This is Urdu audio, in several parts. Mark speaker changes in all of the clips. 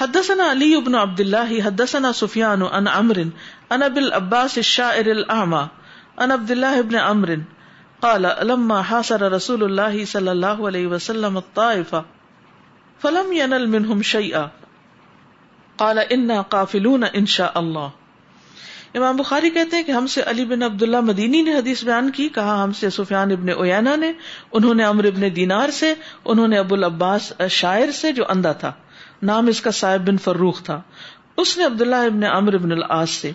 Speaker 1: حدثنا علی ابن عبد الله حدثنا سفيان عن عمرو عن ابي العباس الشاعر الاعمى، عن عبد الله ابن عمرو قال لما حاصر رسول الله صلى الله عليه وسلم الطائفه فلم ينل منهم شيئا قال انا قافلون ان شاء الله امام بخاری کہتے ہیں کہ ہم سے علی بن عبداللہ مدینی نے حدیث بیان کی، کہا ہم سے سفیان ابن اوینا نے، انہوں نے امر ابن دینار سے، انہوں نے ابو العباس شاعر سے جو اندھا تھا۔ نام اس کا صاحب بن فروخ تھا۔ اس نے عبداللہ ابن امر ابن العاص سے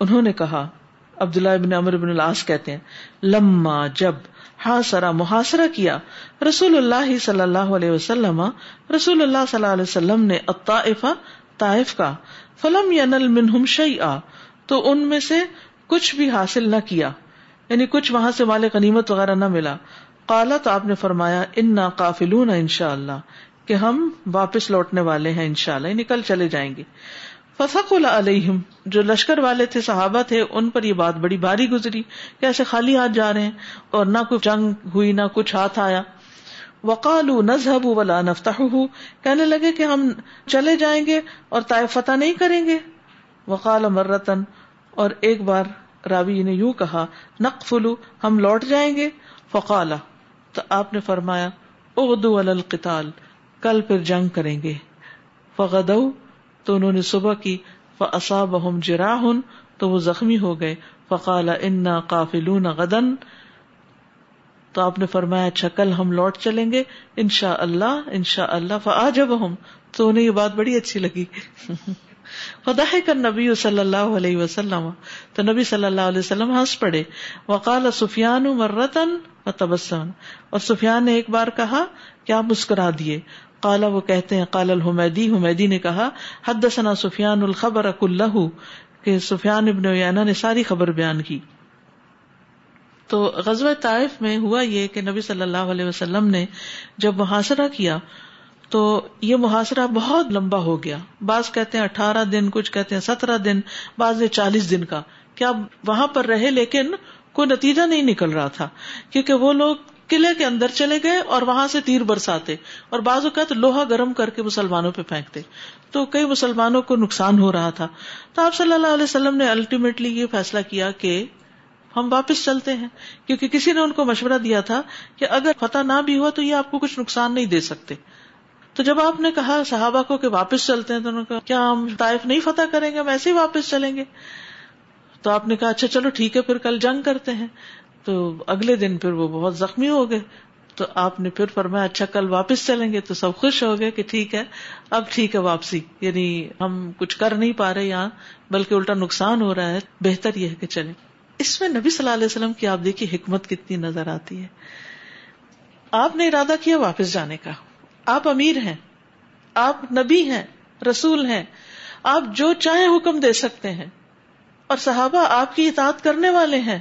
Speaker 1: انہوں نے کہا، عبداللہ ابن امر ابن العاص کہتے ہیں، لما جب ہاں سرا محاصرہ کیا، رسول اللہ صلی اللہ علیہ وسلم، رسول اللہ صلی اللہ علیہ وسلم نے الطائفہ طائف کا، فلم ینل منہم شیئا، تو ان میں سے کچھ بھی حاصل نہ کیا یعنی کچھ وہاں سے مال غنیمت وغیرہ نہ ملا۔ کالا تو آپ نے فرمایا ان قافلون ان شاء اللہ کہ ہم واپس لوٹنے والے ہیں ان شاء اللہ یعنی کل چلے جائیں گے۔ فسق علیہم جو لشکر والے تھے، صحابہ تھے، ان پر یہ بات بڑی باری گزری کہ ایسے خالی ہاتھ جا رہے ہیں اور نہ کوئی جنگ ہوئی، نہ کچھ ہاتھ آیا۔ وقال نذهب ولا نفتحه۔ کہنے لگے کہ ہم چلے جائیں گے اور طائف فتح نہیں کریں گے۔ وقال مرتن۔ اور ایک بار راوی نے یوں کہا نقفلو ہم لوٹ جائیں گے۔ فقالا تو آپ نے فرمایا اغدو القتال۔ کل پھر جنگ کریں گے۔ فغدو، تو انہوں نے صبح کی، فاصابہم جراح تو وہ زخمی ہو گئے۔ فقال انا قافلون غدن۔ تو آپ نے فرمایا اچھا کل ہم لوٹ چلیں گے۔ انشاء اللہ انشاء اللہ فآجبہم تو انہیں یہ بات بڑی اچھی لگی۔ فدح کر نبی صلی اللہ علیہ وسلم۔ تو نبی صلی اللہ علیہ وسلم ہنس پڑے۔ وقال سفیان مرتن و تبسم اور سفیان نے ایک بار کہا کیا مسکرا دیے؟ کالا وہ کہتے ہیں کال الحمیدی، حمیدی نے کہا حد ثنا سفیان الخبر اکلہ کہ سفیان ابن یانا نے ساری خبر بیان کی۔ تو غزوہ طائف میں ہوا یہ کہ نبی صلی اللہ علیہ وسلم نے جب محاصرہ کیا، تو یہ محاصرہ بہت لمبا ہو گیا۔ بعض کہتے ہیں اٹھارہ دن، کچھ کہتے ہیں سترہ دن، بعض چالیس دن کا۔ کیا وہاں پر رہے لیکن کوئی نتیجہ نہیں نکل رہا تھا، کیونکہ وہ لوگ قلعے کے اندر چلے گئے اور وہاں سے تیر برساتے اور بعض اوقات لوہا گرم کر کے مسلمانوں پہ پھینکتے۔ تو کئی مسلمانوں کو نقصان ہو رہا تھا۔ تو آپ صلی اللہ علیہ وسلم نے الٹیمیٹلی یہ فیصلہ کیا کہ ہم واپس چلتے ہیں۔ کیونکہ کسی نے ان کو مشورہ دیا تھا کہ اگر فتح نہ بھی ہوا تو یہ آپ کو کچھ نقصان نہیں دے سکتے۔ تو جب آپ نے کہا صحابہ کو کہ واپس چلتے ہیں تو انہوں نے کہا، کیا ہم طائف نہیں فتح کریں گے؟ ہم ایسے ہی واپس چلیں گے۔ تو آپ نے کہا اچھا چلو ٹھیک ہے، پھر کل جنگ کرتے ہیں۔ تو اگلے دن پھر وہ بہت زخمی ہو گئے۔ تو آپ نے پھر فرمایا اچھا کل واپس چلیں گے۔ تو سب خوش ہو گئے کہ ٹھیک ہے، اب ٹھیک ہے واپسی۔ یعنی ہم کچھ کر نہیں پا رہے یہاں، بلکہ الٹا نقصان ہو رہا ہے۔ بہتر یہ ہے کہ چلیں۔ اس میں نبی صلی اللہ علیہ وسلم کی آپ دیکھیے حکمت کتنی نظر آتی ہے۔ آپ نے ارادہ کیا واپس جانے کا۔ آپ امیر ہیں، آپ نبی ہیں، رسول ہیں۔ آپ جو چاہے حکم دے سکتے ہیں۔ اور صحابہ آپ کی اطاعت کرنے والے ہیں۔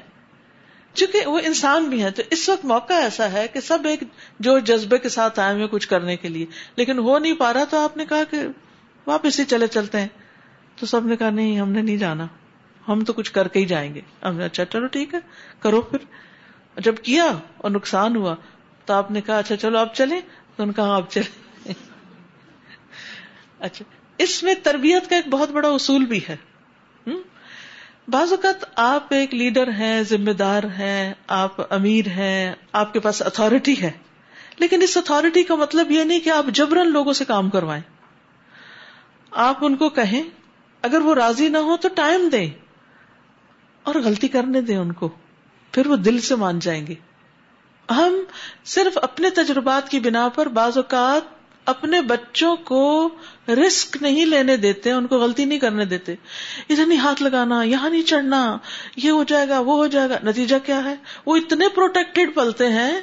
Speaker 1: چونکہ وہ انسان بھی ہیں، تو اس وقت موقع ایسا ہے کہ سب ایک جو جذبے کے ساتھ آئے ہوئے کچھ کرنے کے لیے۔ لیکن ہو نہیں پا رہا تو آپ نے کہا کہ واپس ہی چلے چلتے ہیں۔ تو سب نے کہا نہیں، ہم نے نہیں جانا۔ ہم تو کچھ کر کے ہی جائیں گے۔ ہم نے اچھا چلو ٹھیک ہے، کرو پھر۔ جب کیا اور نقصان ہوا تو آپ نے کہا اچھا چلو آپ چلیں۔ تو ان کہا ہاں، آپ چلے اچھا اس میں تربیت کا ایک بہت بڑا اصول بھی ہے۔ بعض اوقات آپ ایک لیڈر ہیں، ذمہ دار ہیں، آپ امیر ہیں، آپ کے پاس اتارٹی ہے۔ لیکن اس اتارٹی کا مطلب یہ نہیں کہ آپ جبرن لوگوں سے کام کروائیں۔ آپ ان کو کہیں، اگر وہ راضی نہ ہو تو ٹائم دیں۔ اور غلطی کرنے دیں ان کو، پھر وہ دل سے مان جائیں گے۔ ہم صرف اپنے تجربات کی بنا پر بعض اوقات اپنے بچوں کو رسک نہیں لینے دیتے، ان کو غلطی نہیں کرنے دیتے۔ ادھر نہیں ہاتھ لگانا، یہاں نہیں چڑھنا، یہ ہو جائے گا، وہ ہو جائے گا۔ نتیجہ کیا ہے؟ وہ اتنے پروٹیکٹڈ پلتے ہیں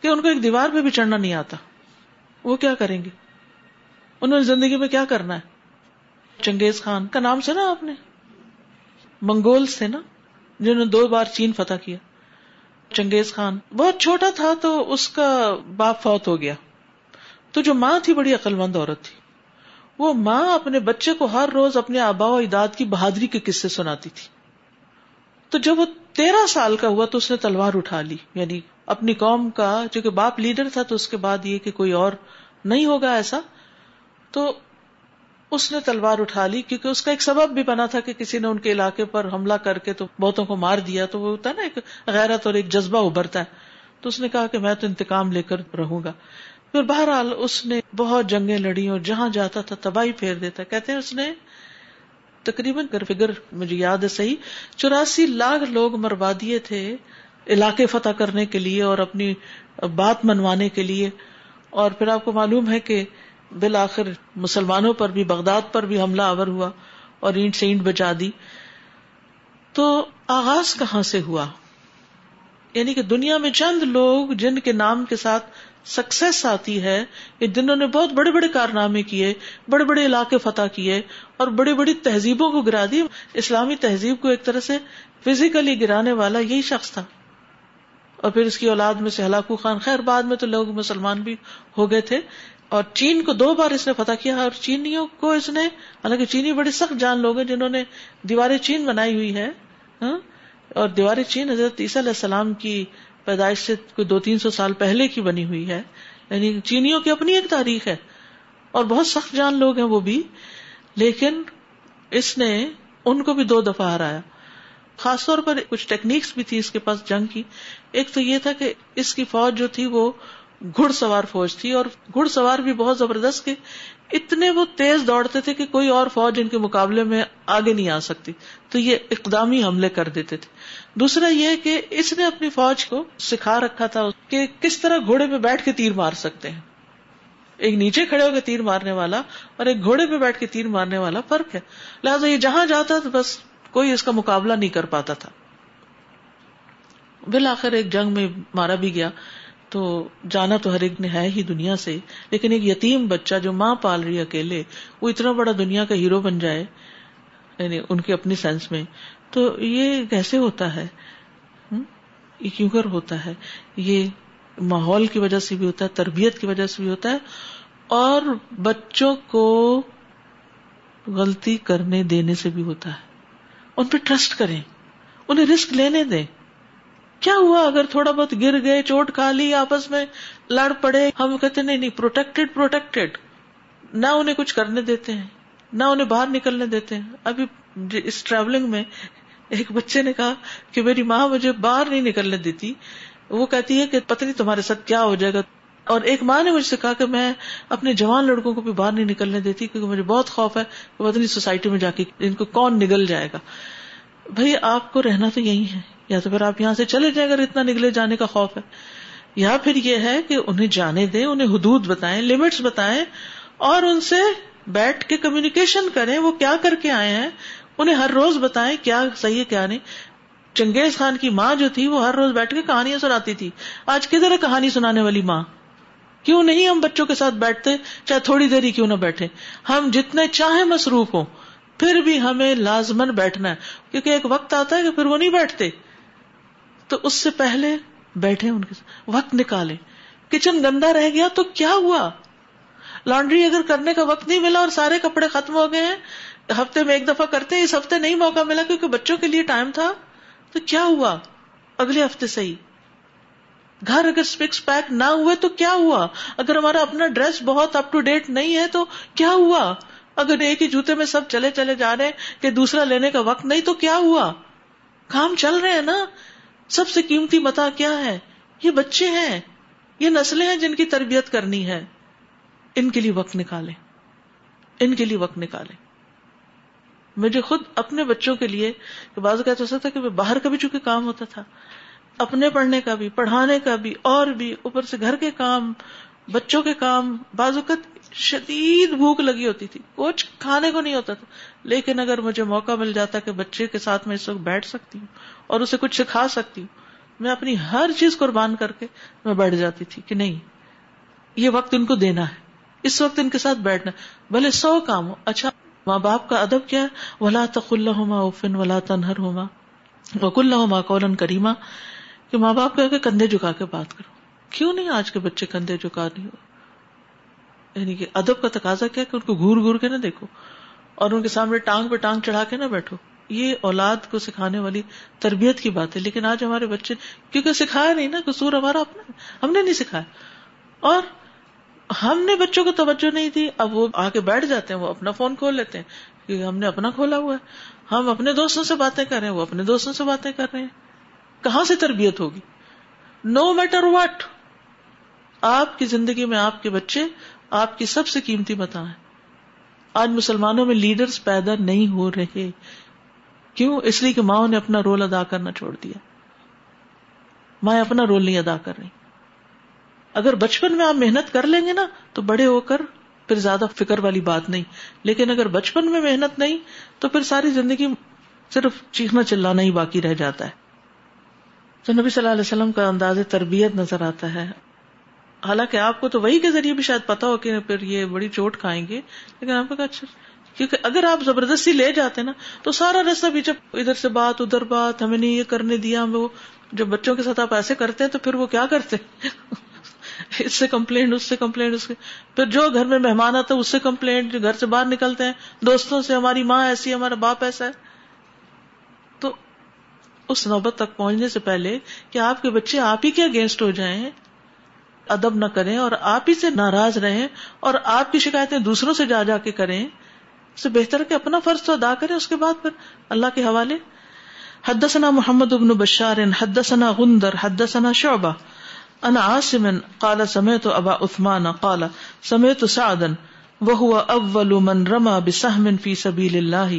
Speaker 1: کہ ان کو ایک دیوار پہ بھی چڑھنا نہیں آتا۔ وہ کیا کریں گے؟ انہوں نے زندگی میں کیا کرنا ہے؟ چنگیز خان کا نام سنا آپ نے؟ منگولس تھے نا، جنہوں نے دو بار چین فتح کیا۔ چنگیز خان، بہت چھوٹا تھا تو اس کا باپ فوت ہو گیا۔ تو جو ماں تھی بڑی عقل مند عورت تھی۔ وہ ماں اپنے بچے کو ہر روز اپنے آبا و اجداد کی بہادری کے قصے سناتی تھی۔ تو جب وہ تیرہ سال کا ہوا تو اس نے تلوار اٹھا لی۔ یعنی اپنی قوم کا جو کہ باپ لیڈر تھا تو اس کے بعد یہ کہ کوئی اور نہیں ہوگا ایسا۔ تو اس نے تلوار اٹھا لی کیونکہ اس کا ایک سبب بھی بنا تھا کہ کسی نے ان کے علاقے پر حملہ کر کے تو بہتوں کو مار دیا۔ تو وہ ہوتا ہے نا ایک غیرت اور ایک جذبہ ابھرتا ہے۔ تو اس نے کہا کہ میں تو انتقام لے کر رہوں گا۔ پھر بہرحال اس نے بہت جنگیں لڑی اور جہاں جاتا تھا تباہی پھیر دیتا۔ کہتے ہیں اس نے، تقریباً فگر مجھے یاد ہے صحیح، چوراسی لاکھ لوگ مروا دیے تھے علاقے فتح کرنے کے لیے اور اپنی بات منوانے کے لیے۔ اور پھر آپ کو معلوم ہے کہ بالآخر مسلمانوں پر بھی، بغداد پر بھی حملہ آور ہوا اور اینٹ سے اینٹ بچا دی۔ تو آغاز کہاں سے ہوا؟ یعنی کہ دنیا میں چند لوگ جن کے نام کے ساتھ سکسیس آتی ہے کہ جنہوں نے بہت بڑے بڑے کارنامے کیے بڑے بڑے علاقے فتح کیے اور بڑی بڑی تہذیبوں کو گرا دی اسلامی تہذیب کو ایک طرح سے فزیکلی گرانے والا یہی شخص تھا اور پھر اس کی اولاد میں سے ہلاکو خان خیر بعد میں تو لوگ مسلمان بھی ہو گئے تھے اور چین کو دو بار اس نے فتح کیا اور چینیوں کو اس نے حالانکہ چینی بڑے سخت جان لوگ ہیں جنہوں نے دیوار چین بنائی ہوئی ہے اور دیوار چین حضرت عیسیٰ علیہ السلام کی پیدائش سے کوئی دو تین سو سال پہلے کی بنی ہوئی ہے یعنی چینیوں کی اپنی ایک تاریخ ہے۔ اور بہت سخت جان لوگ ہیں وہ بھی۔ لیکن اس نے ان کو بھی دو دفعہ ہرایا۔ خاص طور پر کچھ ٹیکنیکس بھی تھی اس کے پاس جنگ کی۔ ایک تو یہ تھا کہ اس کی فوج جو تھی وہ گھڑ سوار فوج تھی اور گھڑ سوار بھی بہت زبردست کے اتنے وہ تیز دوڑتے تھے کہ کوئی اور فوج ان کے مقابلے میں آگے نہیں آ سکتی۔ تو یہ اقدامی حملے کر دیتے تھے۔ دوسرا یہ کہ اس نے اپنی فوج کو سکھا رکھا تھا کہ کس طرح گھوڑے پہ بیٹھ کے تیر مار سکتے ہیں۔ ایک نیچے کھڑے ہو کے تیر مارنے والا اور ایک گھوڑے پہ بیٹھ کے تیر مارنے والا فرق ہے۔ لہٰذا یہ جہاں جاتا تو بس کوئی اس کا مقابلہ نہیں کر پاتا تھا۔ بالآخر ایک جنگ میں مارا بھی گیا۔ تو جانا تو ہر ایک نے ہے ہی دنیا سے، لیکن ایک یتیم بچہ جو ماں پال رہی اکیلے، وہ اتنا بڑا دنیا کا ہیرو بن جائے یعنی ان کی اپنی سینس میں، تو یہ کیسے ہوتا ہے؟ یہ کیوں کر ہوتا ہے؟ یہ ماحول کی وجہ سے بھی ہوتا ہے، تربیت کی وجہ سے بھی ہوتا ہے، اور بچوں کو غلطی کرنے دینے سے بھی ہوتا ہے۔ ان پہ ٹرسٹ کریں، انہیں رسک لینے دیں۔ کیا ہوا اگر تھوڑا بہت گر گئے چوٹ کھا لی آپس میں لڑ پڑے؟ ہم کہتے نہیں نہیں پروٹیکٹڈ پروٹیکٹڈ نہ انہیں کچھ کرنے دیتے ہیں، نہ انہیں باہر نکلنے دیتے ہیں. ابھی اس ٹریولنگ میں ایک بچے نے کہا کہ میری ماں مجھے باہر نہیں نکلنے دیتی. وہ کہتی ہے کہ پتہ نہیں تمہارے ساتھ کیا ہو جائے گا. اور ایک ماں نے مجھ سے کہا کہ میں اپنے جوان لڑکوں کو بھی باہر نہیں نکلنے دیتی کیونکہ مجھے بہت خوف ہے کہ پتہ نہیں سوسائٹی میں جا کے ان کو کون نگل جائے گا. بھائی آپ کو رہنا تو یہی ہے۔ یا تو پھر آپ یہاں سے چلے جائیں اگر اتنا نگلے جانے کا خوف ہے۔ یا پھر یہ ہے کہ انہیں جانے دیں، انہیں حدود بتائیں لمٹس بتائیں اور ان سے بیٹھ کے کمیونیکیشن کریں، وہ کیا کر کے آئے ہیں۔ انہیں ہر روز بتائیں کیا صحیح ہے، کیا نہیں۔ چنگیز خان کی ماں جو تھی، وہ ہر روز بیٹھ کے کہانیاں سناتی تھی۔ آج کدھر ہے کہانی سنانے والی ماں؟ کیوں نہیں ہم بچوں کے ساتھ بیٹھتے؟ چاہے تھوڑی دیر ہی کیوں نہ بیٹھے۔ ہم جتنے چاہے مصروف ہوں پھر بھی ہمیں لازمن بیٹھنا ہے۔ کیونکہ ایک وقت آتا ہے کہ پھر وہ نہیں بیٹھتے۔ تو اس سے پہلے بیٹھے ان کے ساتھ۔ وقت نکالے کچن گندا رہ گیا تو کیا ہوا؟ لانڈری اگر کرنے کا وقت نہیں ملا اور سارے کپڑے ختم ہو گئے ہیں، ہفتے میں ایک دفعہ کرتے اس ہفتے نہیں موقع ملا کیونکہ بچوں کے لیے ٹائم تھا۔ تو کیا ہوا؟ اگلے ہفتے صحیح۔ گھر اگر اسپکس پیک نہ ہوئے تو کیا ہوا؟ اگر ہمارا اپنا ڈریس بہت اپ ٹو ڈیٹ نہیں ہے تو کیا ہوا؟ اگر ایک ہی جوتے میں سب چلے چلے جا رہے ہیں کہ دوسرا لینے کا وقت نہیں تو کیا ہوا؟ کام چل رہے ہیں نا؟ سب سے قیمتی متا کیا ہے؟ یہ بچے ہیں۔ یہ نسلیں ہیں جن کی تربیت کرنی ہے۔ ان کے لیے وقت نکالے ان کے لیے وقت نکالے مجھے خود اپنے بچوں کے لیے بعض کہتے ہو سکتا کہ باہر کا بھی چونکہ کام ہوتا تھا، اپنے پڑھنے کا بھی، پڑھانے کا بھی، اور بھی، اوپر سے گھر کے کام، بچوں کے کام، بعض اوقات شدید بھوک لگی ہوتی تھی۔ کچھ کھانے کو نہیں ہوتا تھا۔ لیکن اگر مجھے موقع مل جاتا کہ بچے کے ساتھ میں اس وقت بیٹھ سکتی ہوں اور اسے کچھ سکھا سکتی ہوں، میں اپنی ہر چیز قربان کر کے میں بیٹھ جاتی تھی کہ نہیں، یہ وقت ان کو دینا ہے۔ اس وقت ان کے ساتھ بیٹھنا، بھلے سو کام ہو۔ اچھا ماں باپ کا ادب کیا ہے؟ ولا تخل ہوما اوفن ولا تنہر ہوما وکل ہوما کولن کریما کہ ماں باپ کہہ کے کندھے جھکا کے بات کرو۔ کیوں نہیں آج کے بچے کندھے جھکا نہیں ہو؟ یعنی کہ ادب کا تقاضا کیا کہ ان کو گور گور کے نہ دیکھو اور ان کے سامنے ٹانگ پہ ٹانگ چڑھا کے نہ بیٹھو۔ یہ اولاد کو سکھانے والی تربیت کی بات ہے، لیکن آج ہمارے بچے کیونکہ سکھایا نہیں نا، قصور ہمارا اپنا ہم نے نہیں سکھایا۔ اور ہم نے بچوں کو توجہ نہیں دی، اب وہ آ کے بیٹھ جاتے ہیں، وہ اپنا فون کھول لیتے ہیں کیونکہ ہم نے اپنا کھولا ہوا ہے۔ ہم اپنے دوستوں سے باتیں کر رہے ہیں، وہ اپنے دوستوں سے باتیں کر رہے ہیں۔ کہاں سے تربیت ہوگی؟ نو میٹر واٹ آپ کی زندگی میں آپ کے بچے آپ کی سب سے قیمتی متا ہے آج مسلمانوں میں لیڈرز پیدا نہیں ہو رہے۔ کیوں؟ اس لیے کہ ماں نے اپنا رول ادا کرنا چھوڑ دیا۔ ماں اپنا رول نہیں ادا کر رہی۔ اگر بچپن میں آپ محنت کر لیں گے نا، تو بڑے ہو کر پھر زیادہ فکر والی بات نہیں۔ لیکن اگر بچپن میں محنت نہیں، تو پھر ساری زندگی صرف چیخنا چلانا ہی باقی رہ جاتا ہے۔ تو نبی صلی اللہ علیہ وسلم کا انداز تربیت نظر آتا ہے۔ حالانکہ آپ کو تو وہی کے ذریعے بھی شاید پتا ہو کہ پھر یہ بڑی چوٹ کھائیں گے، لیکن آپ کو اچھا کیونکہ اگر آپ زبردستی لے جاتے نا، تو سارا رستہ بھی جب ادھر سے بات، ادھر بات، ہمیں نہیں یہ کرنے دیا، ہمیں وہ، جب بچوں کے ساتھ آپ ایسے کرتے ہیں تو پھر وہ کیا کرتے؟ اس سے کمپلینٹ، اس سے کمپلینٹ، اس پھر جو گھر میں مہمان آتا ہے، اس سے کمپلینٹ، جو گھر سے باہر نکلتے ہیں، دوستوں سے، ہماری ماں ایسی، ہمارا باپ ایسا ہے۔ تو اس نوبت تک پہنچنے سے پہلے کہ آپ کے بچے آپ ہی کے اگینسٹ ہو جائیں۔ ادب نہ کریں اور آپ ہی سے ناراض رہیں اور آپ کی شکایتیں دوسروں سے جا جا کے کریں، اس سے بہتر کہ اپنا فرض تو ادا کریں، اس کے بعد پھر اللہ کے حوالے۔ حدثنا محمد ابن بشار، حدثنا غندر، حدثنا شعبہ۔ انا عاصم، قال سمعت ابا عثمان، قال سمعت سعدا، وهو اول من رمى بسهم في سبيل الله۔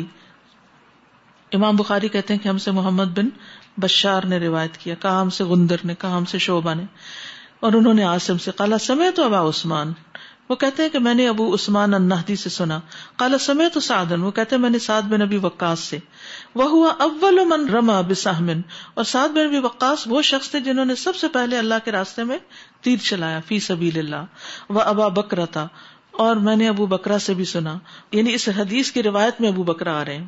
Speaker 1: امام بخاری کہتے ہیں کہ ہم سے محمد بن بشار نے روایت کیا کہا ہم سے غندر نے کہا ہم سے شعبہ نے۔ اور انہوں نے آسم سے کالا سمے تو ابا عثمان۔ وہ کہتے ہیں کہ میں نے ابو عثمان النہدی سے سنا۔ کالا سمے تو سعدن وہ کہتے ہیں میں نے سعد بن ابی وقاص سے۔ وہ ہوا اول من رما بسہمن۔ اور سعد بن ابی وقاص وہ شخص تھے جنہوں نے سب سے پہلے اللہ کے راستے میں تیر چلایا، فی سبیل اللہ۔ وہ ابا بکرا تھا۔ اور میں نے ابو بکرا سے بھی سنا۔ یعنی اس حدیث کی روایت میں ابو بکرا آ رہے ہیں۔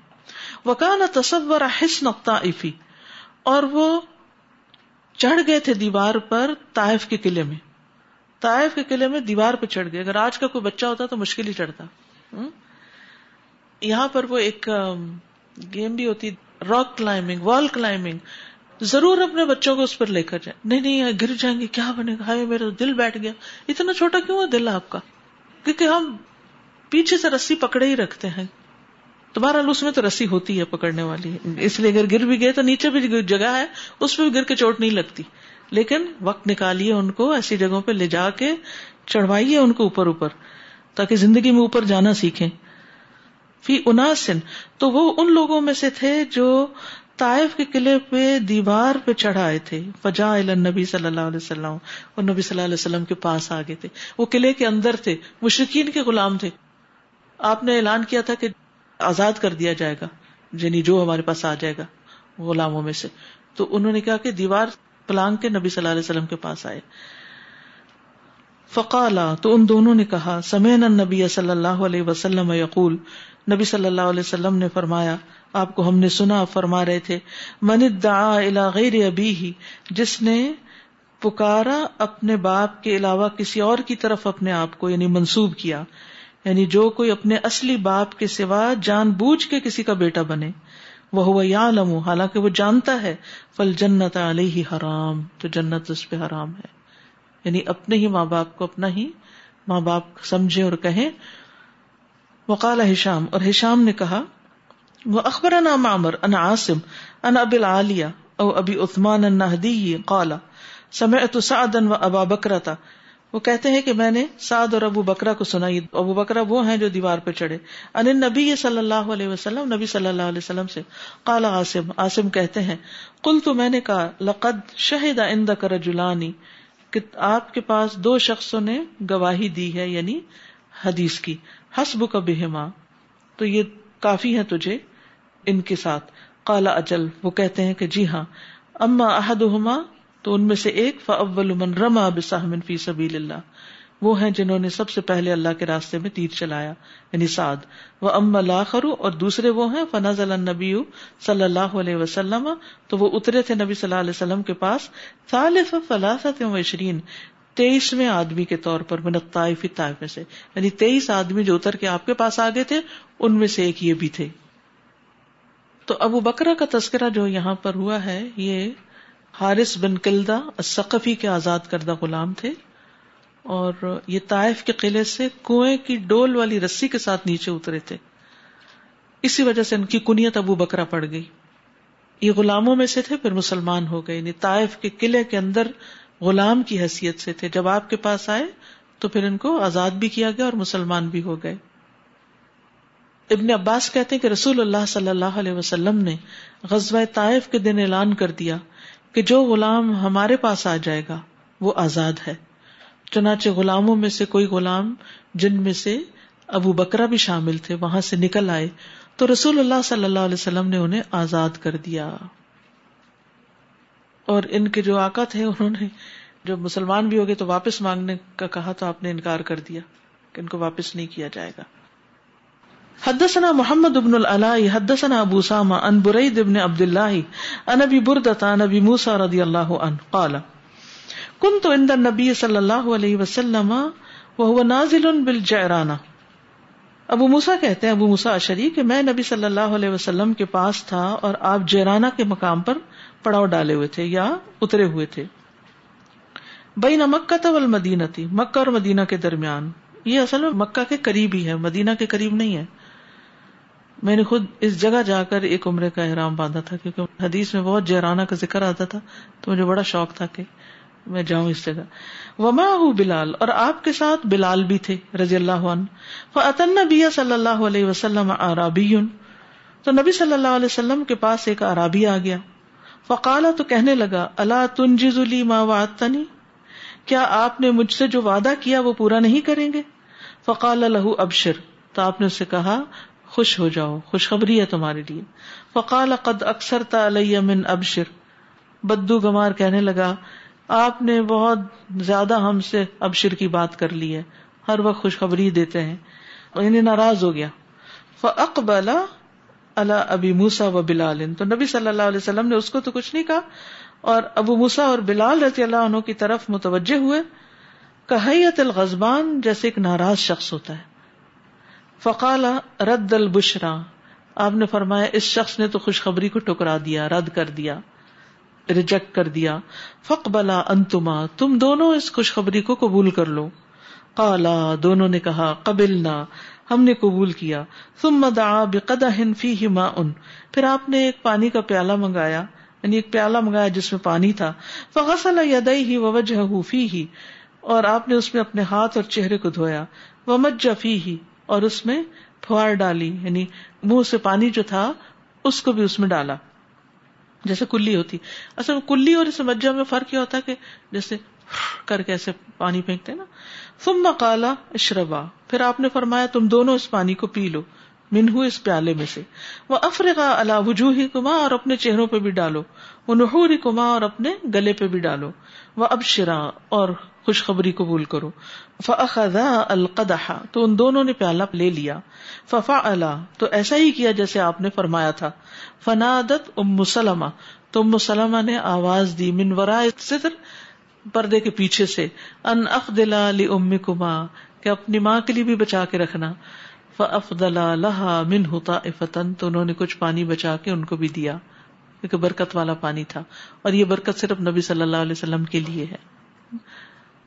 Speaker 1: وہ کہا تصور حسن افی اور وہ چڑھ گئے تھے دیوار پر تائف کے قلعے میں۔ تائف کے قلعے میں دیوار پہ چڑھ گئے۔ اگر آج کا کوئی بچہ ہوتا تو مشکل ہی چڑھتا۔ یہاں پر وہ ایک گیم بھی ہوتی، راک کلائمبنگ، وال کلائمبنگ۔ ضرور اپنے بچوں کو اس پر لے کر جائیں۔ نہیں نہیں گر جائیں گے، کیا بنے گا؟ ہائے، میرا دل بیٹھ گیا۔ اتنا چھوٹا کیوں ہے دل آپ کا؟ کیونکہ ہم پیچھے سے رسی پکڑے ہی رکھتے ہیں۔ تمہارا اس میں تو رسی ہوتی ہے پکڑنے والی۔ اس لیے اگر گر بھی گئے تو نیچے بھی جگہ ہے، اس پہ بھی گر کے چوٹ نہیں لگتی۔ لیکن وقت نکالیے ان کو ایسی جگہوں پہ لے جا کے، چڑھوائیے ان کو اوپر اوپر، تاکہ زندگی میں اوپر جانا سیکھیں۔ فی اناسن، تو وہ ان لوگوں میں سے تھے جو طائف کے قلعے پہ دیوار پہ چڑھائے تھے۔ فجا نبی صلی اللہ علیہ وسلم، اور نبی صلی اللہ علیہ وسلم کے پاس آگے تھے۔ وہ قلعے کے اندر تھے مشرقین کے غلام تھے۔ آپ نے اعلان کیا تھا کہ آزاد کر دیا جائے گا یعنی جو ہمارے پاس آ جائے گا، غلاموں میں سے۔ تو انہوں نے کہا کہ دیوار پلانگ کے نبی صلی اللہ علیہ وسلم کے پاس آئے۔ فقالا، تو ان دونوں نے کہا سمین نبی صلی اللہ علیہ وسلم یقول، نبی صلی اللہ علیہ وسلم نے فرمایا، آپ کو ہم نے سنا، فرما رہے تھے، من دعا غیر ابھی ہی جس نے پکارا اپنے باپ کے علاوہ کسی اور کی طرف اپنے آپ کو یعنی منسوب کیا یعنی جو کوئی اپنے اصلی باپ کے سوا جان بوجھ کے کسی کا بیٹا بنے وہ ہوا یا لمو حالانکہ وہ جانتا ہے فل جنت علیہ حرام، تو جنت اس پہ حرام ہے۔ یعنی اپنے ہی ماں باپ کو اپنا ہی ماں باپ سمجھے اور کہیں وقال ہشام، اور ہشام نے کہا وہ اخبر ان معمر ان عاصم ان اب العالیہ، او ابی عثمان النہدی، قالا، سمعت سعدا و ابا بکرتا وہ کہتے ہیں کہ میں نے سعد اور ابو بکرا کو سنائی۔ ابو بکرا وہ ہیں جو دیوار پہ چڑھے۔ ان نبی صلی اللہ علیہ وسلم، نبی صلی اللہ علیہ وسلم سے کالا عاصم عاصم کہتے ہیں کل تو میں نے کہا، لقد شہید اند کر جلانی کہ آپ کے پاس دو شخصوں نے گواہی دی ہے یعنی حدیث کی۔ حسب کا بہما، تو یہ کافی ہے تجھے ان کے ساتھ۔ کالا اجل، وہ کہتے ہیں کہ جی ہاں۔ اما احدہما تو ان میں سے ایک فاول من رما بسہمن فی سبیل اللہ، وہ ہیں جنہوں نے سب سے پہلے اللہ کے راستے میں تیر چلایا یعنی سعد۔ وہ ام لاخرو اور دوسرے وہ ہیں فنز النبی صلی اللہ علیہ وسلم، تو وہ اترے تھے نبی صلی اللہ علیہ وسلم کے پاس۔ ثالث فلاست عشرین، تیئیسویں آدمی کے طور پر، من طائف طائف میں سے۔ یعنی تیئیس آدمی جو اتر کے آپ کے پاس آگے تھے، ان میں سے ایک یہ بھی تھے۔ تو ابو بکرا کا تذکرہ جو یہاں پر ہوا ہے، یہ حارث بن کلدا سقفی کے آزاد کردہ غلام تھے اور یہ طائف کے قلعے سے کنویں کی ڈول والی رسی کے ساتھ نیچے اترے تھے۔ اسی وجہ سے ان کی کنیت ابو بکرا پڑ گئی۔ یہ غلاموں میں سے تھے، پھر مسلمان ہو گئے۔ یعنی طائف کے قلعے کے اندر غلام کی حیثیت سے تھے۔ جب آپ کے پاس آئے تو پھر ان کو آزاد بھی کیا گیا اور مسلمان بھی ہو گئے۔ ابن عباس کہتے ہیں کہ رسول اللہ صلی اللہ علیہ وسلم نے غزوہ طائف کے دن اعلان کر دیا کہ جو غلام ہمارے پاس آ جائے گا، وہ آزاد ہے۔ چنانچہ غلاموں میں سے کوئی غلام جن میں سے ابو بکرا بھی شامل تھے، وہاں سے نکل آئے تو رسول اللہ صلی اللہ علیہ وسلم نے انہیں آزاد کر دیا۔ اور ان کے جو آقا تھے، انہوں نے جو مسلمان بھی ہو گئے تو واپس مانگنے کا کہا تو آپ نے انکار کر دیا کہ ان کو واپس نہیں کیا جائے گا۔ حدثنا محمد ابن العلاء حدثنا ابو سامہ ان برید ابن عبد اللہ ان ابی بردتا ان ابی موسیٰ رضی اللہ عنہ، قال كنت عند النبی صلی اللہ علیہ وسلم وهو نازل بالجعرانہ. ابو موسا کہتے ہیں، ابو موسا اشری کہ میں نبی صلی اللہ علیہ وسلم کے پاس تھا اور آپ جیرانا کے مقام پر پڑاؤ ڈالے ہوئے تھے یا اترے ہوئے تھے۔ بین مکہ طول مدینہ تھی مکہ اور مدینہ کے درمیان، یہ اصل میں مکہ کے قریب ہی ہے، مدینہ کے قریب نہیں ہے۔ میں نے خود اس جگہ جا کر ایک عمرے کا احرام باندھا تھا، کیونکہ حدیث میں بہت جیرانہ کا ذکر آتا تھا، تو مجھے بڑا شوق تھا کہ میں جاؤں اس جگہ۔ وما ہوں بلال، اور آپ کے ساتھ بلال بھی تھے، رضی اللہ عنہ۔ فعطن نبی صلی اللہ علیہ وسلم عرابی تو نبی صلی اللہ علیہ وسلم کے پاس ایک عرابی آ گیا۔ فقالا تو کہنے لگا اللہ تنجز لی ما وعدتنی؟ کیا آپ نے مجھ سے جو وعدہ کیا وہ پورا نہیں کریں گے؟ فقال لہو ابشر تو آپ نے اسے کہا خوش ہو جاؤ، خوشخبری ہے تمہارے لیے۔ فقال، قد اکثر تا من ابشر۔ بدو گمار کہنے لگا، آپ نے بہت زیادہ ہم سے ابشر کی بات کر لی ہے، ہر وقت خوشخبری دیتے ہیں۔ انہیں ناراض ہو گیا۔ فقبلا اللہ ابی موسا و بلال۔ تو نبی صلی اللہ علیہ وسلم نے اس کو تو کچھ نہیں کہا، اور ابو موسا اور بلال رضی اللہ عنہ کی طرف متوجہ ہوئے۔ کہیت الغزبان جیسے ایک ناراض شخص ہوتا ہے۔ فقال رد البشرا، آپ نے فرمایا، اس شخص نے تو خوشخبری کو ٹکرا دیا، رد کر دیا ریجیکٹ کر دیا۔ فق بلا انتما، تم دونوں اس خوشخبری کو قبول کر لو۔ کالا دونوں نے کہا قبل نہ ہم نے قبول کیا۔ تم مدا بقدا فی ہما ان پھر آپ نے ایک پانی کا پیالہ منگایا یعنی ایک پیالہ منگایا جس میں پانی تھا۔ فغسل یدئی ہی وجہ فی ہی اور آپ نے اس میں اپنے ہاتھ اور چہرے کو دھویا۔ وہ مجا ہی اور اس میں پھوار ڈالی یعنی منہ سے پانی جو تھا، اس کو بھی اس میں ڈالا۔ جیسے کلی ہوتی۔ اصل میں کلی اور اس مجھا میں فرق کیا ہوتا ہے کہ جیسے کر کے ایسے پانی پھینکتے نا۔ ثم کالا اشربا۔ پھر آپ نے فرمایا، تم دونوں اس پانی کو پی لو منہ اس پیالے میں سے۔ وہ افرقا اللہ وجوہی کما اور اپنے چہروں پہ بھی ڈالو۔ وہ نحوری کما اور اپنے گلے پہ بھی ڈالو۔ وہ اب شرا اور خوشخبری قبول کرو۔ فخا القدہ تو ان دونوں نے پیالہ لے لیا۔ ففا اللہ تو ایسا ہی کیا جیسے آپ نے فرمایا تھا۔ فنادت ام سلمہ تو ام سلمہ نے آواز دی منورا ستر پردے کے پیچھے سے۔ ان افدلا لی ام کما کہ اپنی ماں کے لیے بھی بچا کے رکھنا۔ فافدلا لہا من ہوتا افتن تو انہوں نے کچھ پانی بچا کے ان کو بھی دیا۔ کیونکہ برکت والا پانی تھا اور یہ برکت صرف نبی صلی اللہ علیہ وسلم کے لیے ہے۔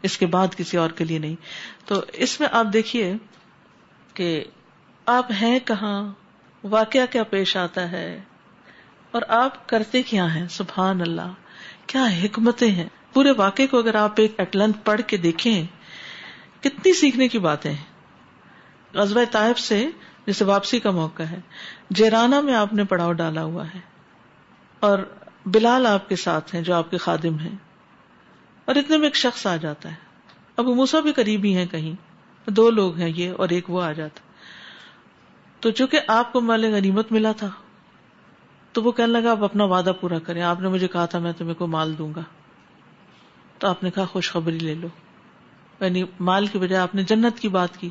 Speaker 1: اس کے بعد کسی اور کے لیے نہیں۔ تو اس میں آپ دیکھیے کہ آپ ہیں کہاں، واقعہ کیا پیش آتا ہے اور آپ کرتے کیا ہیں؟ سبحان اللہ، کیا حکمتیں ہیں؟ پورے واقعے کو اگر آپ ایک ایٹلنت پڑھ کے دیکھیں، کتنی سیکھنے کی باتیں ہیں۔ غزب طائب سے جیسے واپسی کا موقع ہے جیرانہ میں آپ نے پڑاؤ ڈالا ہوا ہے۔ اور بلال آپ کے ساتھ ہیں جو آپ کے خادم ہیں۔ اور اتنے میں ایک شخص آ جاتا ہے۔ ابو موسا بھی قریبی ہیں کہیں۔ دو لوگ ہیں یہ اور ایک وہ آ جاتا تو چونکہ آپ کو مال غنیمت ملا تھا، تو وہ کہنے لگا، آپ اپنا وعدہ پورا کریں۔ آپ نے مجھے کہا تھا، میں تمہیں کو مال دوں گا۔ تو آپ نے کہا، خوشخبری لے لو۔ یعنی مال کی بجائے آپ نے جنت کی بات کی۔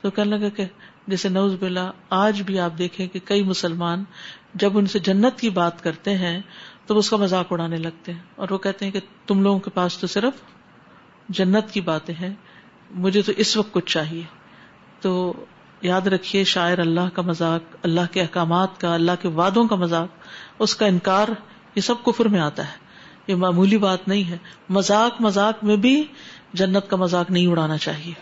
Speaker 1: تو کہنے لگا کہ جیسے نوز بلا آج بھی آپ دیکھیں کہ کئی مسلمان جب ان سے جنت کی بات کرتے ہیں تو اس کا مذاق اڑانے لگتے ہیں۔ اور وہ کہتے ہیں کہ تم لوگوں کے پاس تو صرف جنت کی باتیں ہیں، مجھے تو اس وقت کچھ چاہیے۔ تو یاد رکھیے، شاعر اللہ کا مذاق، اللہ کے احکامات کا، اللہ کے وعدوں کا مذاق، اس کا انکار یہ سب کفر میں آتا ہے۔ یہ معمولی بات نہیں ہے۔ مزاق مزاق میں بھی جنت کا مزاق نہیں اڑانا چاہیے۔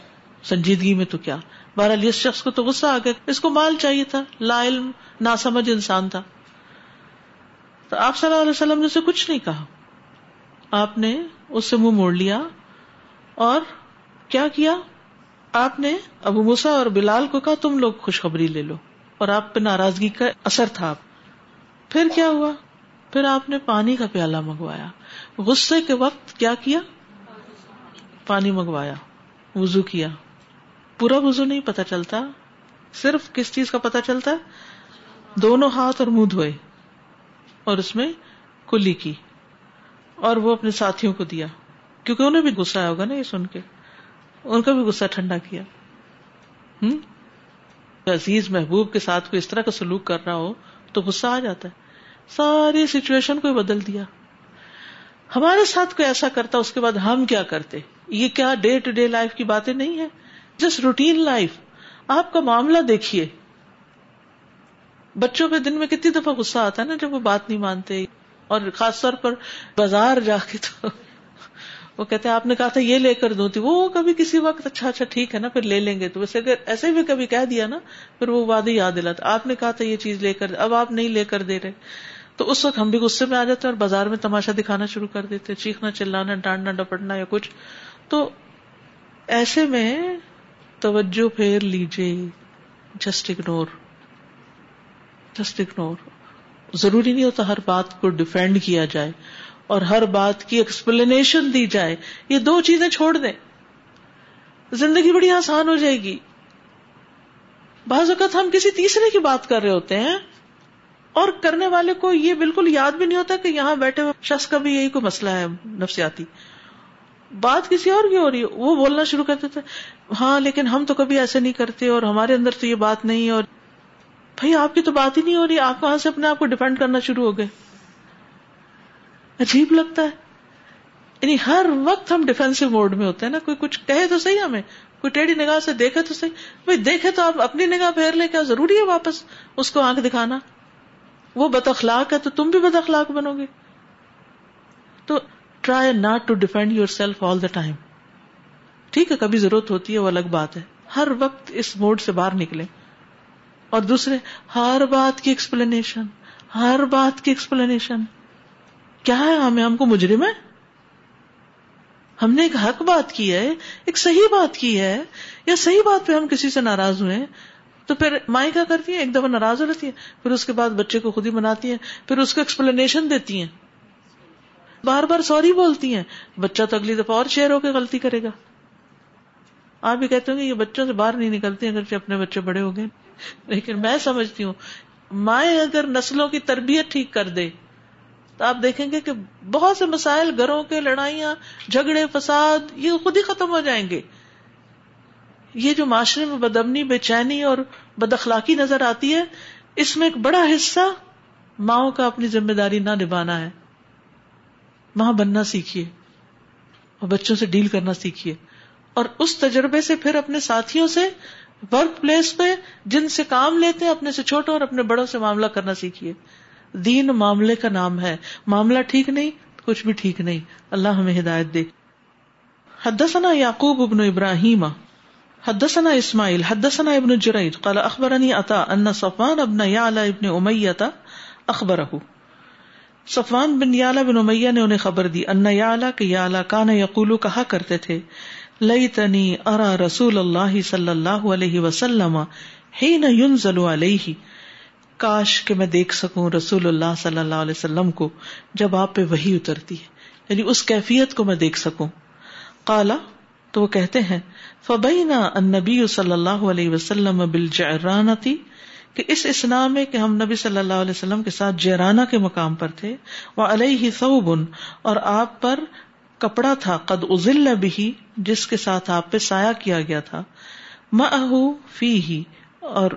Speaker 1: سنجیدگی میں تو کیا؟ بہرحال اس شخص کو تو غصہ آ گیا۔ اس کو مال چاہیے تھا، لا علم نہ سمجھ انسان تھا۔ تو آپ صلی اللہ علیہ وسلم نے اسے کچھ نہیں کہا۔ آپ نے اس سے منہ موڑ لیا۔ اور کیا کیا؟ آپ نے ابو موسا اور بلال کو کہا، تم لوگ خوشخبری لے لو۔ اور آپ پہ ناراضگی کا اثر تھا۔ پھر کیا ہوا؟ پھر آپ نے پانی کا پیالہ منگوایا۔ غصے کے وقت کیا کیا؟ پانی منگوایا وزو کیا۔ پورا وزو نہیں پتا چلتا، صرف کس چیز کا پتا چلتا؟ ہے دونوں ہاتھ اور منہ دھوئے، اور اس میں کلی کی، اور وہ اپنے ساتھیوں کو دیا، کیونکہ انہیں بھی گسا ہوگا نا یہ سن کے، ان کا بھی گسا ٹھنڈا کیا۔ ہوں عزیز محبوب کے ساتھ کوئی اس طرح کا سلوک کر رہا ہو تو غصہ آ جاتا ہے۔ ساری سچویشن کو بدل دیا۔ ہمارے ساتھ کوئی ایسا کرتا، اس کے بعد ہم کیا کرتے؟ یہ کیا ڈے ٹو ڈے لائف کی باتیں نہیں ہے جس روٹین لائف آپ کا معاملہ دیکھیے، بچوں پہ دن میں کتنی دفعہ غصہ آتا ہے نا جب وہ بات نہیں مانتے، اور خاص طور پر بازار جا کے تو وہ کہتے ہیں، آپ نے کہا تھا یہ لے کر دوں تھی، وہ کبھی کسی وقت اچھا اچھا ٹھیک ہے نا، پھر لے لیں گے، تو ویسے اگر ایسے بھی کبھی کہہ دیا نا، پھر وہ وعدے یاد دلاتا آپ نے کہا تھا یہ چیز لے کر، اب آپ نہیں لے کر دے رہے۔ تو اس وقت ہم بھی غصے میں آ جاتے اور بازار میں تماشا دکھانا شروع کر دیتے چیخنا، چلانا، ڈانٹنا، ڈپٹنا یا کچھ۔ تو ایسے میں توجہ پھیر لیجیے جسٹ اگنور جسٹ اگنور ضروری نہیں ہوتا ہر بات کو ڈیفینڈ کیا جائے اور ہر بات کی ایکسپلینیشن دی جائے۔ یہ دو چیزیں چھوڑ دیں۔ زندگی بڑی آسان ہو جائے گی۔ بعض اوقات ہم کسی تیسرے کی بات کر رہے ہوتے ہیں اور کرنے والے کو یہ بالکل یاد بھی نہیں ہوتا کہ یہاں بیٹھے ہوئے شخص کا بھی یہی کوئی مسئلہ ہے، نفسیاتی۔ بات کسی اور کی ہو رہی ہے، وہ بولنا شروع کرتے تھے ہاں لیکن ہم تو کبھی ایسے نہیں کرتے اور ہمارے اندر تو یہ بات نہیں اور بھائی، آپ کی تو بات ہی نہیں ہو رہی، آپ کہاں سے اپنے آپ کو ڈپینڈ کرنا شروع ہو گئے؟ عجیب لگتا ہے۔ یعنی ہر وقت ہم ڈیفینسو موڈ میں ہوتے ہیں نا، کوئی کچھ کہے تو صحیح ہمیں، کوئی ٹیڑھی نگاہ سے دیکھے تو صحیح۔ بھائی، دیکھے تو آپ اپنی نگاہ پھیر لے کیا ضروری ہے واپس اس کو آنکھ دکھانا؟ وہ بد اخلاق ہے تو تم بھی بد اخلاق بنو گے۔ تو try not to defend yourself all the time ٹھیک ہے، کبھی ضرورت ہوتی ہے، وہ الگ بات ہے۔ ہر وقت اس موڈ سے باہر نکلے اور دوسرے، ہر بات کی ایکسپلینیشن ہر بات کی ایکسپلینیشن کیا ہے ہمیں ہم کو مجرم ہے ہم نے ایک حق بات کی ہے، ایک صحیح بات کی ہے، یا صحیح بات پہ ہم کسی سے ناراض ہوئے تو پھر مائیں کیا کرتی ہیں؟ ایک دفعہ ناراض ہو رہتی ہیں۔ پھر اس کے بعد بچے کو خود ہی مناتی ہیں۔ پھر اس کو ایکسپلینیشن دیتی ہیں۔ بار بار سوری بولتی ہیں۔ بچہ تو اگلی دفعہ اور شیئر ہو کے غلطی کرے گا۔ آپ بھی کہتے ہوں گے یہ بچوں سے باہر نہیں نکلتی اگر اپنے بچے بڑے ہو گئے۔ لیکن میں سمجھتی ہوں، مائیں اگر نسلوں کی تربیت ٹھیک کر دے، تو آپ دیکھیں گے کہ بہت سے مسائل، گھروں کے لڑائیاں، جھگڑے، فساد، یہ خود ہی ختم ہو جائیں گے۔ یہ جو معاشرے میں بدمنی، بے چینی اور بد اخلاقی نظر آتی ہے، اس میں ایک بڑا حصہ ماؤں کا اپنی ذمہ داری نہ نبھانا ہے۔ ماں بننا سیکھیے اور بچوں سے ڈیل کرنا سیکھیے۔ اور اس تجربے سے پھر اپنے ساتھیوں سے ورک پلیس پہ جن سے کام لیتے ہیں، اپنے سے چھوٹوں اور اپنے بڑوں سے معاملہ کرنا سیکھیے۔ دین معاملے کا نام ہے۔ معاملہ ٹھیک نہیں، کچھ بھی ٹھیک نہیں۔ اللہ ہمیں ہدایت دے۔ حدثنا یعقوب ابن ابراہیم، حدثنا اسماعیل، حدثنا ابن جرائد قال اخبرني عطا ان صفوان ابن يعلى ابن امیہ اخبره صفوان بن یعلى بن امیہ نے انہیں خبر دی، ان یعلى کہ یعلى کان یقول کہا کرتے تھے۔ لئی تنی ارا رسول اللہ صلی اللہ علیہ وسلم حین علیہ۔ کاش کہ میں دیکھ سکوں رسول اللہ صلی اللہ علیہ وسلم کو جب آپ پہ وہی اترتی ہے۔ یعنی اس کیفیت کو میں دیکھ سکوں۔ کالا تو وہ کہتے ہیں، فبینا النبی صلی اللہ علیہ وسلم بالجعرانتی کہ اس اسنا میں کہ ہم نبی صلی اللہ علیہ وسلم کے ساتھ جیرانہ کے مقام پر تھے وہ علیہ ثوب، اور آپ پر کپڑا تھا، قد ازل بھی جس کے ساتھ آپ پہ سایہ کیا گیا تھا۔ مہو فی ہی اور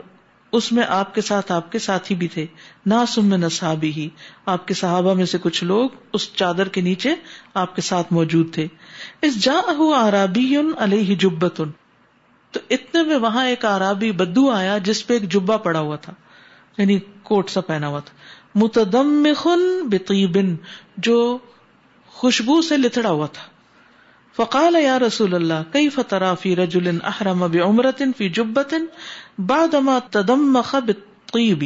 Speaker 1: اس میں آپ کے ساتھ آپ کے ساتھی بھی تھے۔ نہ سم نصابی ہی آپ کے صحابہ میں سے کچھ لوگ اس چادر کے نیچے آپ کے ساتھ موجود تھے۔ اس جا آرابی علیہ جبتن تو اتنے میں وہاں ایک آرابی بدو آیا، جس پہ ایک جبا پڑا ہوا تھا۔ یعنی کوٹ سا پہنا ہوا تھا۔ متدم خن بن جو خوشبو سے لتڑا ہوا تھا۔ فقال یا رسول اللہ کئی فترا فی رجل احرم بعمرت فی جبت بعدما تدمخ بالطیب؟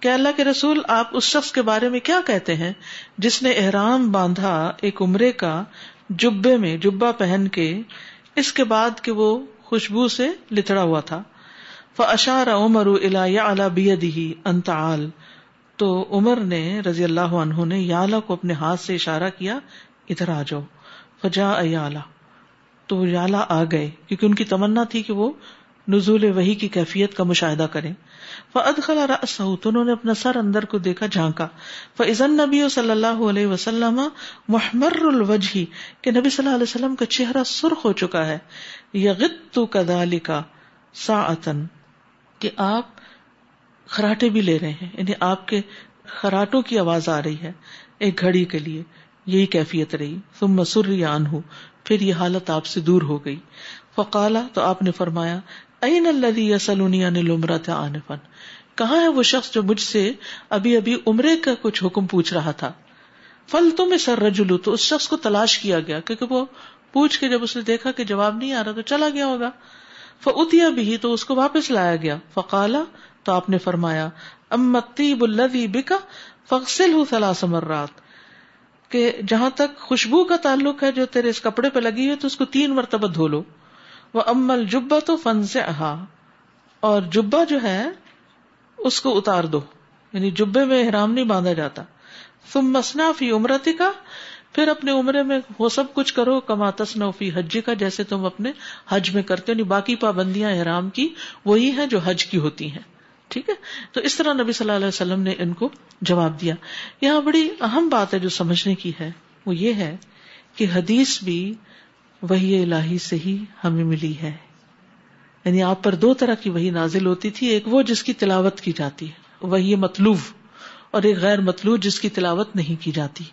Speaker 1: کہ اللہ کے رسول، آپ اس شخص کے بارے میں کیا کہتے ہیں؟ جس نے احرام باندھا ایک عمرے کا جبے میں جبا پہن کے، اس کے بعد کہ وہ خوشبو سے لتڑا ہوا تھا۔ فاشار عمر الا بیدہ انت عال تو عمر نے رضی اللہ عنہ نے یالا کو اپنے ہاتھ سے اشارہ کیا، ادھر آ جاؤ۔ فجا ایالا تو وہ یالا آ گئے، کیونکہ ان کی تمنا تھی کہ وہ نزول وہی کی کیفیت کا مشاہدہ کریں۔ فعد خلا تو انہوں نے اپنا سر اندر کو دیکھا، جھانکا۔ فضن نبی صلی اللہ علیہ وسلم محمر الوجہ کہ نبی صلی اللہ علیہ وسلم کا چہرہ سرخ ہو چکا ہے۔ یغت کدالی کا سا کہ آپ خراٹے بھی لے رہے ہیں۔ یعنی آپ کے خراٹوں کی آواز آ رہی ہے۔ ایک گھڑی کے لیے یہی کیفیت رہی۔ تم مسر یا انہ پھر یہ حالت آپ سے دور ہو گئی۔ فقالا تو آپ نے فرمایا این الذي يسالني عن العمره عنفا کہاں ہے وہ شخص جو مجھ سے ابھی ابھی عمرے کا کچھ حکم پوچھ رہا تھا؟ فل تم سر رجلو تو اس شخص کو تلاش کیا گیا، کیونکہ وہ پوچھ کے جب اس نے دیکھا کہ جواب نہیں آ رہا تو چلا گیا ہوگا۔ فوتیا بھی تو اس کو واپس لایا گیا۔ فقالا تو آپ نے فرمایا امتیب الذي بك فغسله ثلاث مرات۔ کہ جہاں تک خوشبو کا تعلق ہے جو تیرے اس کپڑے پہ لگی ہے، تو اس کو تین مرتبہ دھو لو۔ وہ امل جبا تو فن سے احا اور جبا جو ہے، اس کو اتار دو۔ یعنی جبے میں احرام نہیں باندھا جاتا۔ تم مسنا فی عمرتی کا پھر اپنے عمرے میں وہ سب کچھ کرو، کما تسنا فی حج کا جیسے تم اپنے حج میں کرتے ہو۔ یعنی باقی پابندیاں احرام کی وہی ہیں جو حج کی ہوتی ہیں۔ ٹھیک ہے؟ تو اس طرح نبی صلی اللہ علیہ وسلم نے ان کو جواب دیا۔ یہاں بڑی اہم بات ہے جو سمجھنے کی ہے، وہ یہ ہے کہ حدیث بھی وہی الہی سے ہی ہمیں ملی ہے۔ یعنی آپ پر دو طرح کی وہی نازل ہوتی تھی، ایک وہ جس کی تلاوت کی جاتی ہے وہی مطلوب، اور ایک غیر مطلوب جس کی تلاوت نہیں کی جاتی۔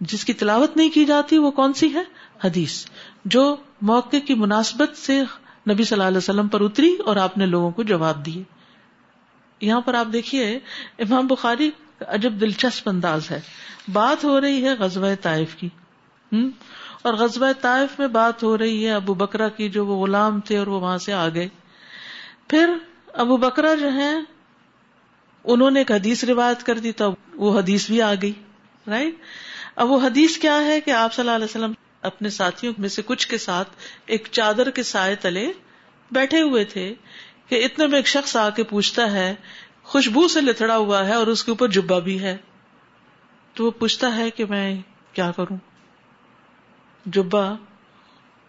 Speaker 1: جس کی تلاوت نہیں کی جاتی، وہ کون سی ہے؟ حدیث۔ جو موقع کی مناسبت سے نبی صلی اللہ علیہ وسلم پر اتری اور آپ نے لوگوں کو جواب دیے۔ یہاں پر آپ دیکھیے، امام بخاری عجب دلچسپ انداز ہے۔ بات ہو رہی ہے غزوہ طائف کی۔ اور غزبۂ طائف میں بات ہو رہی ہے ابو بکرا کی جو وہ غلام تھے اور وہ وہاں سے آ گئے۔ پھر ابو بکرا جو ہے انہوں نے ایک حدیث روایت کر دی تو وہ حدیث بھی آ گئی رائٹ اب وہ حدیث کیا ہے کہ آپ صلی اللہ علیہ وسلم اپنے ساتھیوں میں سے کچھ کے ساتھ ایک چادر کے سائے تلے بیٹھے ہوئے تھے۔ کہ اتنے میں ایک شخص آ کے پوچھتا ہے، خوشبو سے لتڑا ہوا ہے اور اس کے اوپر جبا بھی ہے۔ تو وہ پوچھتا ہے کہ میں کیا کروں؟ جبا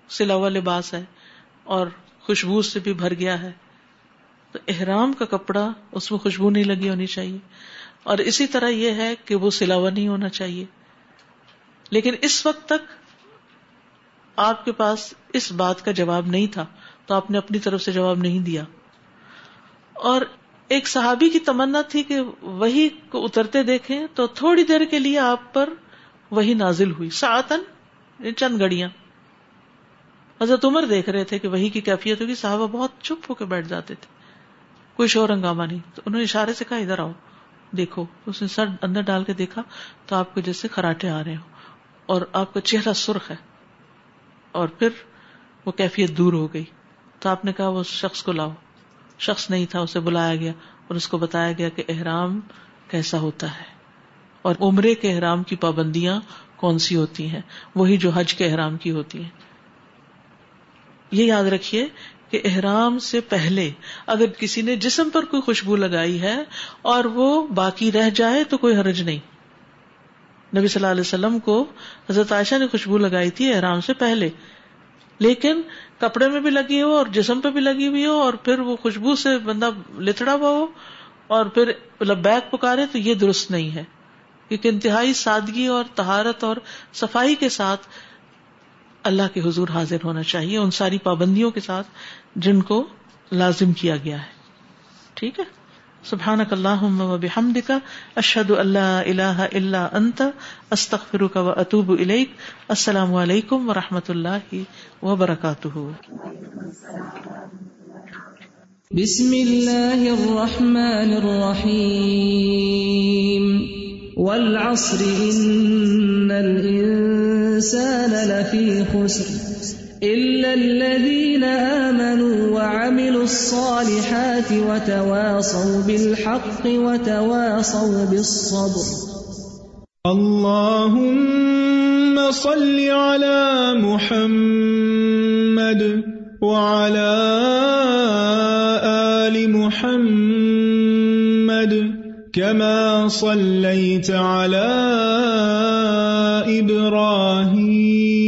Speaker 1: سلا ہوا لباس ہے اور خوشبو سے بھی بھر گیا ہے۔ تو احرام کا کپڑا اس میں خوشبو نہیں لگی ہونی چاہیے۔ اور اسی طرح یہ ہے کہ وہ سلاوا نہیں ہونا چاہیے۔ لیکن اس وقت تک آپ کے پاس اس بات کا جواب نہیں تھا۔ تو آپ نے اپنی طرف سے جواب نہیں دیا۔ اور ایک صحابی کی تمنا تھی کہ وہی کو اترتے دیکھیں تو تھوڑی دیر کے لیے آپ پر وہی نازل ہوئی ساتن یعنی چند گڑیاں حضرت عمر دیکھ رہے تھے کہ وہی کی کیفیت ہوگی، صحابہ بہت چپ ہو کے بیٹھ جاتے تھے۔ کوئی شور ہنگامہ نہیں۔ تو انہوں نے اشارے سے کہا، ادھر آؤ، دیکھو۔ اس نے سر اندر ڈال کے دیکھا تو آپ کو جیسے خراٹے آ رہے ہو اور آپ کا چہرہ سرخ ہے۔ اور پھر وہ کیفیت دور ہو گئی۔ تو آپ نے کہا، وہ شخص کو لاؤ۔ شخص نہیں تھا، اسے بلایا گیا اور اس کو بتایا گیا کہ احرام کیسا ہوتا ہے اور عمرے کے احرام کی پابندیاں کون سی ہوتی ہیں؟ وہی جو حج کے احرام کی ہوتی ہیں۔ یہ یاد رکھیے کہ احرام سے پہلے اگر کسی نے جسم پر کوئی خوشبو لگائی ہے اور وہ باقی رہ جائے تو کوئی حرج نہیں۔ نبی صلی اللہ علیہ وسلم کو حضرت عائشہ نے خوشبو لگائی تھی احرام سے پہلے، لیکن کپڑے میں بھی لگی ہو اور جسم پہ بھی لگی ہوئی ہو اور پھر وہ خوشبو سے بندہ لتڑا ہوا ہو اور پھر مطلب بیگ پکارے تو یہ درست نہیں ہے۔ کیونکہ انتہائی سادگی اور تہارت اور صفائی کے ساتھ اللہ کے حضور حاضر ہونا چاہیے، ان ساری پابندیوں کے ساتھ جن کو لازم کیا گیا ہے۔ ٹھیک ہے؟ سبحان اللہ بحمد کا اشد اللہ اللہ اللہ انت استخر کا و اطوب السلام علیکم و رحمۃ اللہ وبرکاتہ.
Speaker 2: بسم اللہ الرحمن الرحیم. والعصر إن الإنسان لفي خسر. إلا الذين آمنوا وعملوا الصالحات وتواصوا بالحق وتواصوا بالصبر.
Speaker 3: اللهم صل على محمد وعلى آل محمد كما صليت على إبراهيم.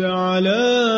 Speaker 3: على